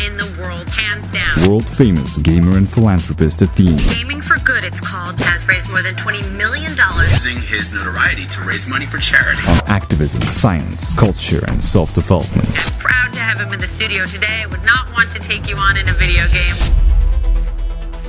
In the world, hands down. World famous gamer and philanthropist Athene. Gaming for Good, it's called, has raised more than $20 million. using his notoriety to raise money for charity. On activism, science, culture, and self development. Proud to have him in the studio today. I would not want to take you on in a video game.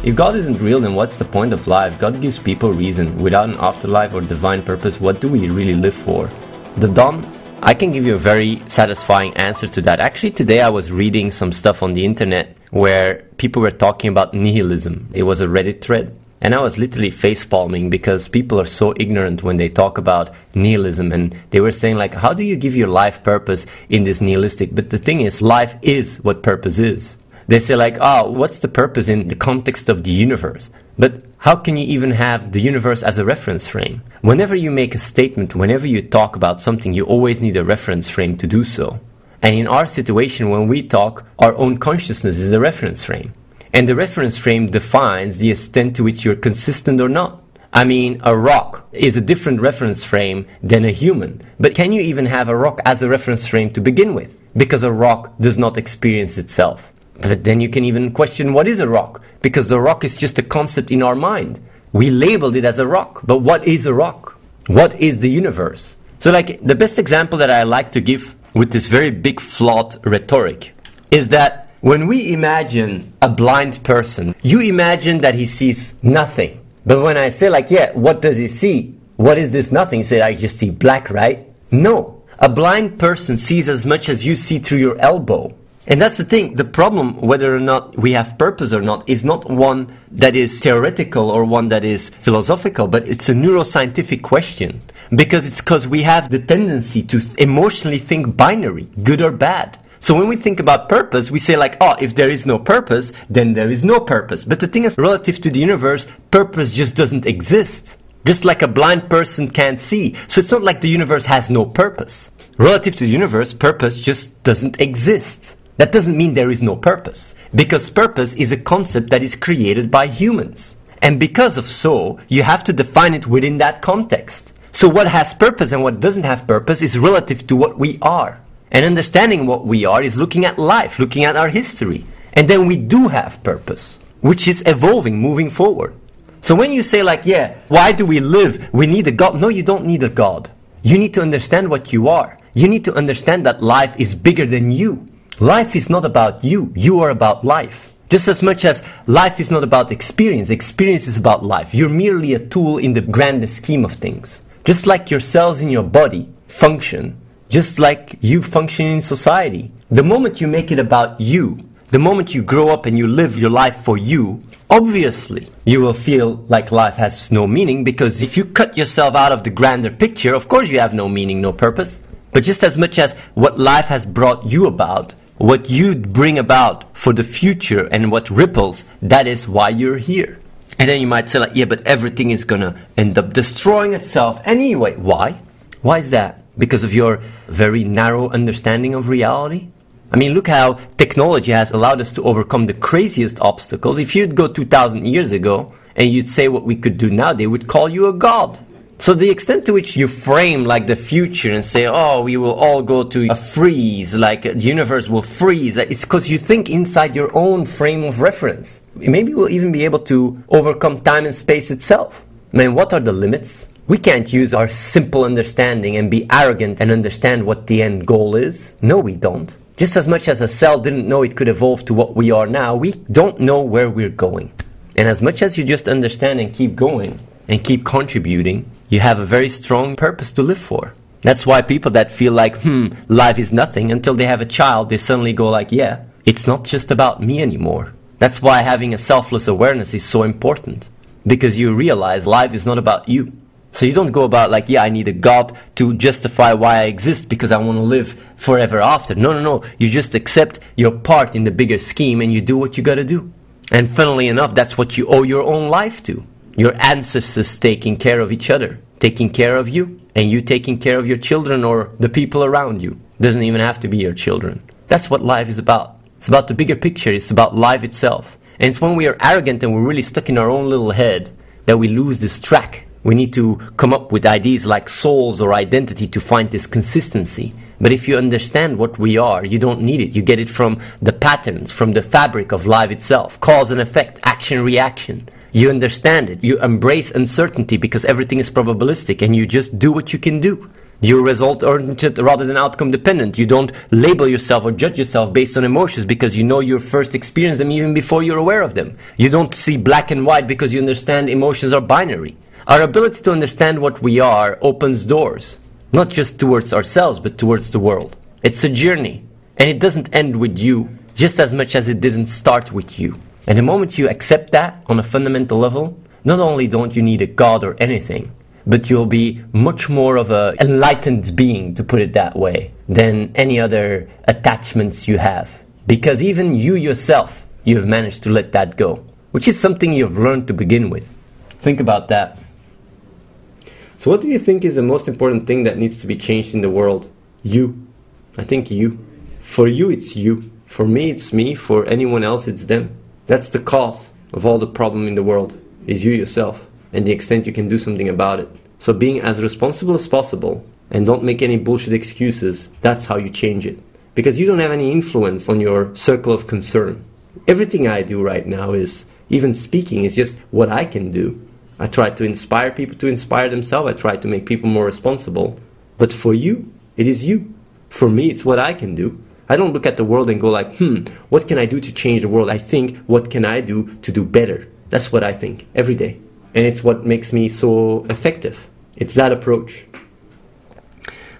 If God isn't real, then what's the point of life? God gives people reason. Without an afterlife or divine purpose, what do we really live for? The Don, I can give you a very satisfying answer to that. Actually, today I was reading some stuff on the internet where people were talking about nihilism. It was a Reddit thread. And I was literally facepalming because people are so ignorant when they talk about nihilism. And they were saying, like, how do you give your life purpose in this nihilistic? But the thing is, life is what purpose is. They say, like, oh, what's the purpose in the context of the universe? But how can you even have the universe as a reference frame? Whenever you make a statement, whenever you talk about something, you always need a reference frame to do so. And in our situation, when we talk, our own consciousness is a reference frame. And the reference frame defines the extent to which you're consistent or not. I mean, a rock is a different reference frame than a human. But can you even have a rock as a reference frame to begin with? Because a rock does not experience itself. But then you can even question what is a rock? Because the rock is just a concept in our mind. We labeled it as a rock. But what is a rock? What is the universe? So, like, the best example that I like to give with this very big flawed rhetoric is that when we imagine a blind person, you imagine that he sees nothing. But when I say, like, yeah, what does he see? What is this nothing? You say, I just see black, right? No. A blind person sees as much as you see through your elbow. And that's the thing. The problem, whether or not we have purpose or not, is not one that is theoretical or one that is philosophical, but it's a neuroscientific question. Because it's because we have the tendency to emotionally think binary, good or bad. So when we think about purpose, we say like, oh, if there is no purpose, then there is no purpose. But the thing is, relative to the universe, purpose just doesn't exist. Just like a blind person can't see. So it's not like the universe has no purpose. Relative to the universe, purpose just doesn't exist. That doesn't mean there is no purpose. Because purpose is a concept that is created by humans. And because of so, you have to define it within that context. So what has purpose and what doesn't have purpose is relative to what we are. And understanding what we are is looking at life, looking at our history. And then we do have purpose, which is evolving, moving forward. So when you say, like, yeah, why do we live? We need a God. No, you don't need a God. You need to understand what you are. You need to understand that life is bigger than you. Life is not about you. You are about life. Just as much as life is not about experience, experience is about life. You're merely a tool in the grander scheme of things. Just like your cells in your body function just like you function in society. The moment you make it about you, the moment you grow up and you live your life for you, obviously you will feel like life has no meaning because if you cut yourself out of the grander picture, of course you have no meaning, no purpose. But just as much as what life has brought you about, what you bring about for the future and what ripples, that is why you're here. And then you might say like, yeah, but everything is gonna end up destroying itself anyway. Why? Why is that? because of your very narrow understanding of reality? I mean, look how technology has allowed us to overcome the craziest obstacles. If you'd go 2,000 years ago and you'd say what we could do now, they would call you a god. So the extent to which you frame like the future and say, oh, we will all go to a freeze, like the universe will freeze, it's because you think inside your own frame of reference. Maybe we'll even be able to overcome time and space itself. I mean, what are the limits? We can't use our simple understanding and be arrogant and understand what the end goal is. No, we don't. Just as much as a cell didn't know it could evolve to what we are now, we don't know where we're going. And as much as you just understand and keep going and keep contributing, you have a very strong purpose to live for. That's why people that feel like, hmm, life is nothing until they have a child, they suddenly go like, yeah, it's not just about me anymore. That's why having a selfless awareness is so important. Because you realize life is not about you. So you don't go about like, yeah, I need a God to justify why I exist because I want to live forever after. No, no, no. You just accept your part in the bigger scheme and you do what you got to do. And funnily enough, that's what you owe your own life to. Your ancestors taking care of each other, taking care of you, and you taking care of your children or the people around you. Doesn't even have to be your children. That's what life is about. It's about the bigger picture. It's about life itself. And it's when we are arrogant and we're really stuck in our own little head that we lose this track. We need to come up with ideas like souls or identity to find this consistency. But if you understand what we are, you don't need it. You get it from the patterns, from the fabric of life itself, cause and effect, action, reaction. You understand it. You embrace uncertainty because everything is probabilistic and you just do what you can do. You're result oriented rather than outcome dependent. You don't label yourself or judge yourself based on emotions because you know you first experienced them even before you're aware of them. You don't see black and white because you understand emotions are binary. Our ability to understand what we are opens doors, not just towards ourselves, but towards the world. It's a journey, and it doesn't end with you just as much as it didn't start with you. And the moment you accept that on a fundamental level, not only don't you need a God or anything, but you'll be much more of an enlightened being, to put it that way, than any other attachments you have. Because even you yourself, you have managed to let that go, which is something you've learned to begin with. Think about that. So, what do you think is the most important thing that needs to be changed in the world? You. I think you. For you, it's you. For me, it's me. For anyone else, it's them. That's the cause of all the problem in the world, is you yourself, and the extent you can do something about it. So, being as responsible as possible and don't make any bullshit excuses, that's how you change it. Because you don't have any influence on your circle of concern. Everything I do right now is, even speaking, is just what I can do. I try to inspire people to inspire themselves. I try to make people more responsible. But for you, it is you. For me, it's what I can do. I don't look at the world and go like, hmm, what can I do to change the world? I think, what can I do to do better? That's what I think every day. And it's what makes me so effective. It's that approach.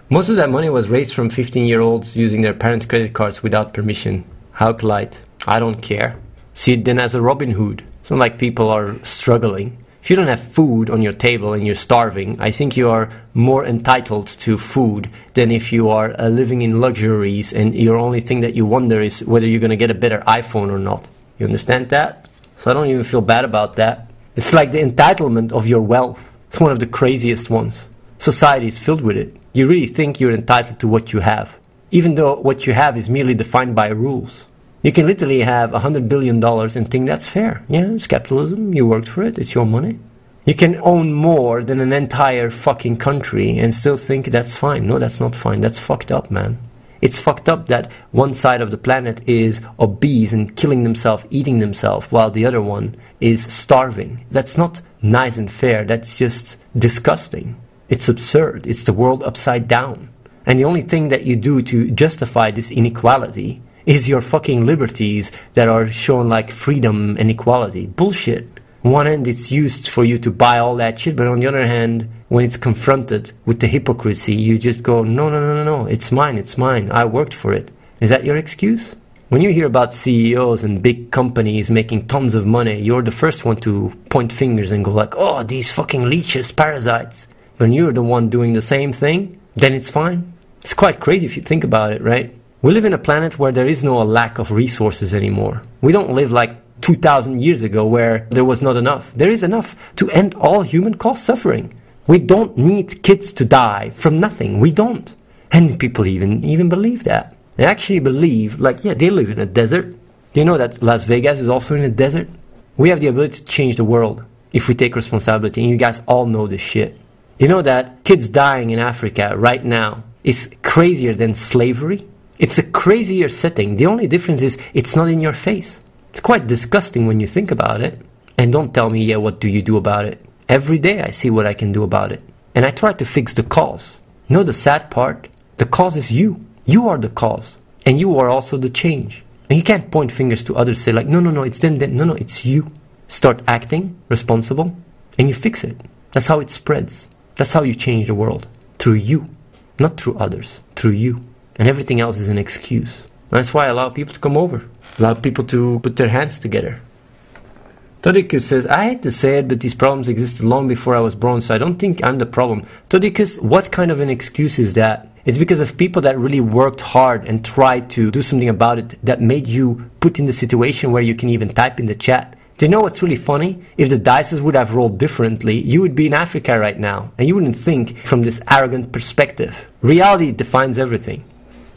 Most of that money was raised from 15 year olds using their parents' credit cards without permission. How polite. I don't care. See it then as a Robin Hood. It's not like people are struggling if you don't have food on your table and you're starving, I think you are more entitled to food than if you are uh, living in luxuries and your only thing that you wonder is whether you're going to get a better iPhone or not. You understand that? So I don't even feel bad about that. It's like the entitlement of your wealth. It's one of the craziest ones. Society is filled with it. You really think you're entitled to what you have, even though what you have is merely defined by rules. You can literally have a hundred billion dollars and think that's fair. Yeah, it's capitalism. You worked for it. It's your money. You can own more than an entire fucking country and still think that's fine. No, that's not fine. That's fucked up, man. It's fucked up that one side of the planet is obese and killing themselves, eating themselves, while the other one is starving. That's not nice and fair. That's just disgusting. It's absurd. It's the world upside down. And the only thing that you do to justify this inequality is your fucking liberties that are shown like freedom and equality. Bullshit. One end, it's used for you to buy all that shit, but on the other hand, when it's confronted with the hypocrisy, you just go, no, no, no, no, no, it's mine, it's mine, I worked for it. Is that your excuse? When you hear about CEOs and big companies making tons of money, you're the first one to point fingers and go like, oh, these fucking leeches, parasites. When you're the one doing the same thing, then it's fine. It's quite crazy if you think about it, right? We live in a planet where there is no lack of resources anymore. We don't live like 2000 years ago where there was not enough. There is enough to end all human caused suffering. We don't need kids to die from nothing. We don't. And people even even believe that. They actually believe like yeah, they live in a desert. Do you know that Las Vegas is also in a desert? We have the ability to change the world if we take responsibility. And you guys all know this shit. You know that kids dying in Africa right now is crazier than slavery? It's a crazier setting. The only difference is it's not in your face. It's quite disgusting when you think about it. And don't tell me, yeah, what do you do about it? Every day I see what I can do about it. And I try to fix the cause. You know the sad part? The cause is you. You are the cause. And you are also the change. And you can't point fingers to others, say like, no, no, no, it's them, them. No, no, it's you. Start acting responsible and you fix it. That's how it spreads. That's how you change the world. Through you. Not through others. Through you and everything else is an excuse. That's why I allow people to come over, allow people to put their hands together. Todikus says, I hate to say it, but these problems existed long before I was born, so I don't think I'm the problem. Todikus, what kind of an excuse is that? It's because of people that really worked hard and tried to do something about it that made you put in the situation where you can even type in the chat. Do you know what's really funny? If the dices would have rolled differently, you would be in Africa right now, and you wouldn't think from this arrogant perspective. Reality defines everything.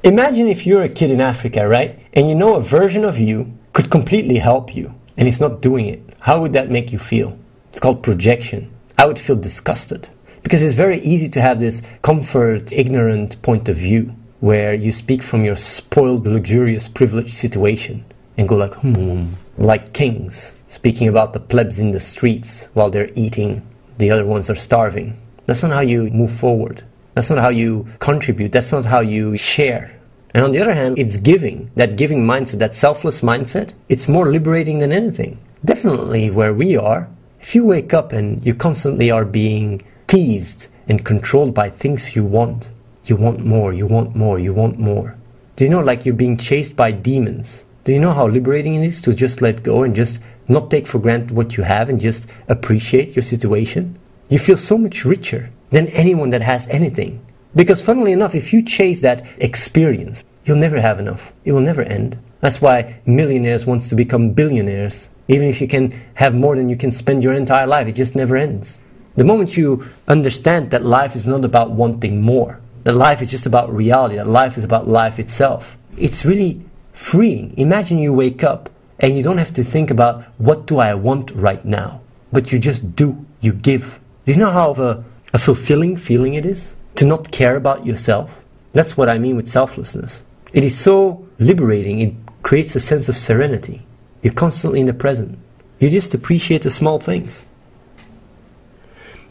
Imagine if you're a kid in Africa, right? And you know a version of you could completely help you and it's not doing it. How would that make you feel? It's called projection. I would feel disgusted because it's very easy to have this comfort, ignorant point of view where you speak from your spoiled, luxurious, privileged situation and go like, hmm, like kings, speaking about the plebs in the streets while they're eating, the other ones are starving. That's not how you move forward. That's not how you contribute. That's not how you share. And on the other hand, it's giving, that giving mindset, that selfless mindset, it's more liberating than anything. Definitely where we are, if you wake up and you constantly are being teased and controlled by things you want, you want more, you want more, you want more. Do you know, like you're being chased by demons? Do you know how liberating it is to just let go and just not take for granted what you have and just appreciate your situation? You feel so much richer than anyone that has anything. Because, funnily enough, if you chase that experience, you'll never have enough. It will never end. That's why millionaires want to become billionaires. Even if you can have more than you can spend your entire life, it just never ends. The moment you understand that life is not about wanting more, that life is just about reality, that life is about life itself, it's really freeing. Imagine you wake up and you don't have to think about what do I want right now, but you just do, you give. Do you know how a, a fulfilling feeling it is? To not care about yourself? That's what I mean with selflessness. It is so liberating, it creates a sense of serenity. You're constantly in the present. You just appreciate the small things.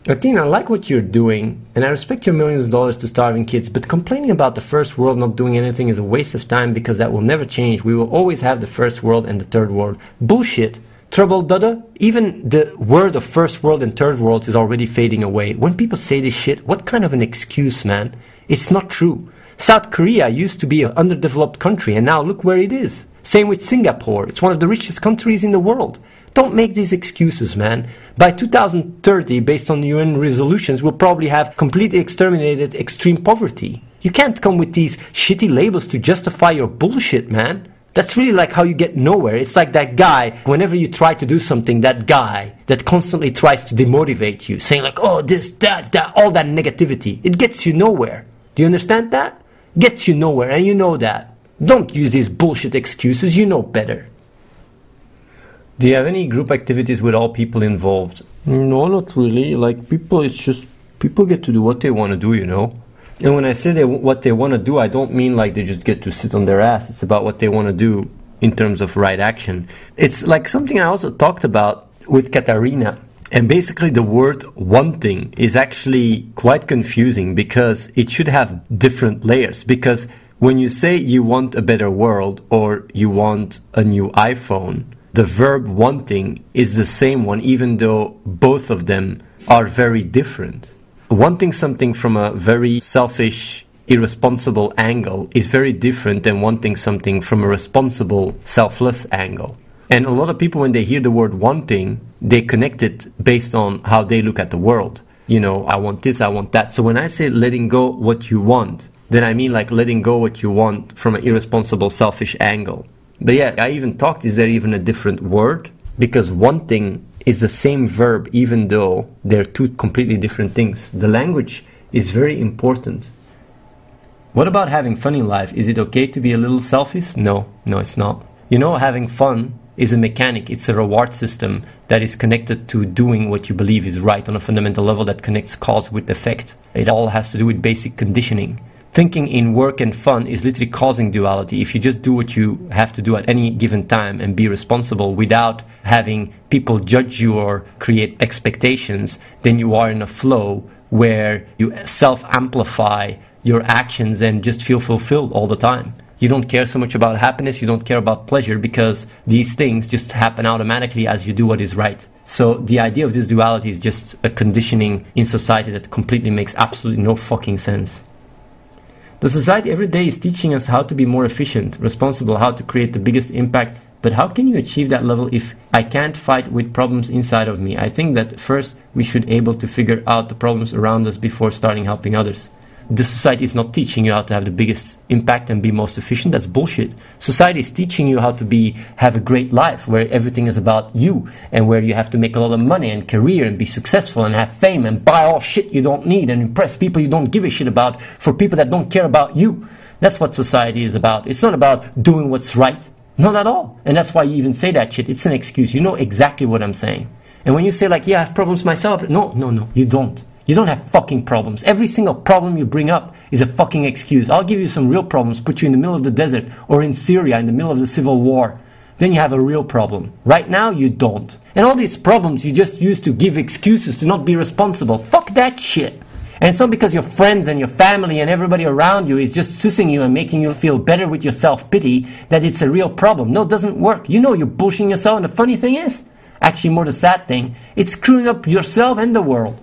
Athene, I like what you're doing, and I respect your millions of dollars to starving kids, but complaining about the first world not doing anything is a waste of time because that will never change. We will always have the first world and the third world. Bullshit. Trouble Dada, even the word of first world and third world is already fading away. When people say this shit, what kind of an excuse, man? It's not true. South Korea used to be an underdeveloped country, and now look where it is. Same with Singapore. It's one of the richest countries in the world. Don't make these excuses, man. By 2030, based on UN resolutions, we'll probably have completely exterminated extreme poverty. You can't come with these shitty labels to justify your bullshit, man. That's really like how you get nowhere. It's like that guy, whenever you try to do something, that guy that constantly tries to demotivate you, saying like, oh, this, that, that, all that negativity. It gets you nowhere. Do you understand that? Gets you nowhere, and you know that. Don't use these bullshit excuses, you know better. Do you have any group activities with all people involved? No, not really. Like people, it's just people get to do what they want to do, you know. And when I say they, what they want to do, I don't mean like they just get to sit on their ass. It's about what they want to do in terms of right action. It's like something I also talked about with Katarina. And basically, the word wanting is actually quite confusing because it should have different layers. Because when you say you want a better world or you want a new iPhone, the verb wanting is the same one, even though both of them are very different. Wanting something from a very selfish, irresponsible angle is very different than wanting something from a responsible, selfless angle. And a lot of people, when they hear the word wanting, they connect it based on how they look at the world. You know, I want this, I want that. So when I say letting go what you want, then I mean like letting go what you want from an irresponsible, selfish angle. But yeah, I even talked, is there even a different word? Because wanting is the same verb, even though they're two completely different things. The language is very important. What about having fun in life? Is it okay to be a little selfish? No, no, it's not. You know, having fun is a mechanic, it's a reward system that is connected to doing what you believe is right on a fundamental level that connects cause with effect. It all has to do with basic conditioning thinking in work and fun is literally causing duality. If you just do what you have to do at any given time and be responsible without having people judge you or create expectations, then you are in a flow where you self amplify your actions and just feel fulfilled all the time. You don't care so much about happiness, you don't care about pleasure because these things just happen automatically as you do what is right. So the idea of this duality is just a conditioning in society that completely makes absolutely no fucking sense. The society every day is teaching us how to be more efficient, responsible, how to create the biggest impact. But how can you achieve that level if I can't fight with problems inside of me? I think that first we should able to figure out the problems around us before starting helping others the society is not teaching you how to have the biggest impact and be most efficient that's bullshit society is teaching you how to be have a great life where everything is about you and where you have to make a lot of money and career and be successful and have fame and buy all shit you don't need and impress people you don't give a shit about for people that don't care about you That's what society is about. It's not about doing what's right. Not at all. And that's why you even say that shit. It's an excuse. You know exactly what I'm saying. And when you say, like, yeah, I have problems myself, no, no, no, you don't. You don't have fucking problems. Every single problem you bring up is a fucking excuse. I'll give you some real problems, put you in the middle of the desert or in Syria in the middle of the civil war. Then you have a real problem. Right now, you don't. And all these problems you just use to give excuses to not be responsible. Fuck that shit. And it's not because your friends and your family and everybody around you is just sussing you and making you feel better with your self pity that it's a real problem. No, it doesn't work. You know you're bullshitting yourself. And the funny thing is, actually, more the sad thing, it's screwing up yourself and the world.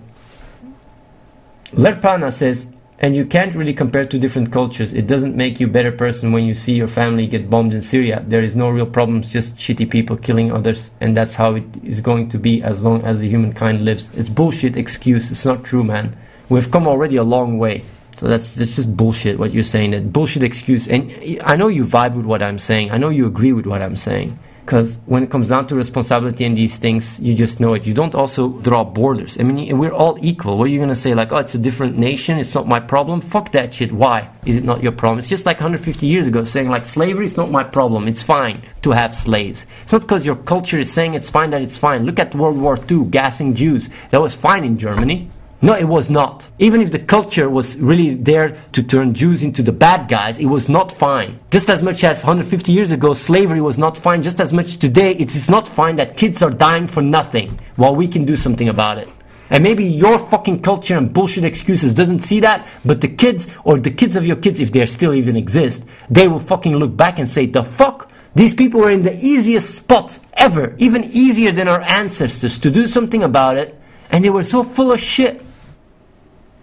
Lerpana says, and you can't really compare two different cultures. It doesn't make you a better person when you see your family get bombed in Syria. There is no real problems, just shitty people killing others, and that's how it is going to be as long as the humankind lives. It's bullshit excuse. It's not true, man. We've come already a long way. So that's, that's just bullshit what you're saying. That bullshit excuse. And I know you vibe with what I'm saying. I know you agree with what I'm saying. Because when it comes down to responsibility and these things, you just know it. You don't also draw borders. I mean, we're all equal. What are you going to say? Like, oh, it's a different nation. It's not my problem. Fuck that shit. Why is it not your problem? It's just like 150 years ago saying, like, slavery is not my problem. It's fine to have slaves. It's not because your culture is saying it's fine that it's fine. Look at World War II, gassing Jews. That was fine in Germany. No, it was not. Even if the culture was really there to turn Jews into the bad guys, it was not fine. Just as much as 150 years ago slavery was not fine, just as much today it is not fine that kids are dying for nothing while we can do something about it. And maybe your fucking culture and bullshit excuses doesn't see that, but the kids or the kids of your kids, if they still even exist, they will fucking look back and say, the fuck? These people were in the easiest spot ever, even easier than our ancestors to do something about it, and they were so full of shit.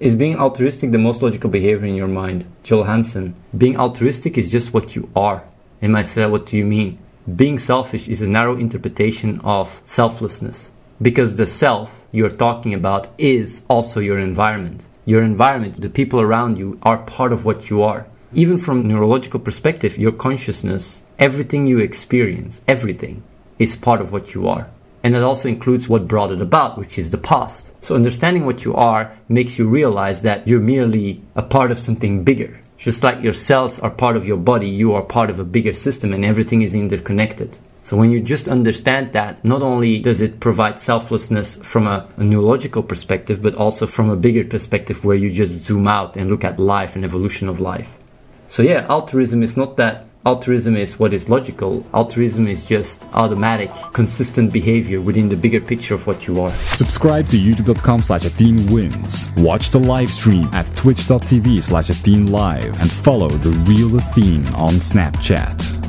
Is being altruistic the most logical behavior in your mind? Joel Hansen. Being altruistic is just what you are. And I said, what do you mean? Being selfish is a narrow interpretation of selflessness. Because the self you're talking about is also your environment. Your environment, the people around you, are part of what you are. Even from neurological perspective, your consciousness, everything you experience, everything, is part of what you are. And that also includes what brought it about, which is the past. So understanding what you are makes you realize that you're merely a part of something bigger. Just like your cells are part of your body, you are part of a bigger system and everything is interconnected. So when you just understand that, not only does it provide selflessness from a, a, neurological perspective, but also from a bigger perspective where you just zoom out and look at life and evolution of life. So yeah, altruism is not that altruism is what is logical. Altruism is just automatic, consistent behavior within the bigger picture of what you are. Subscribe to youtube.com slash wins. Watch the live stream at twitch.tv slash Live and follow the real Athene on Snapchat.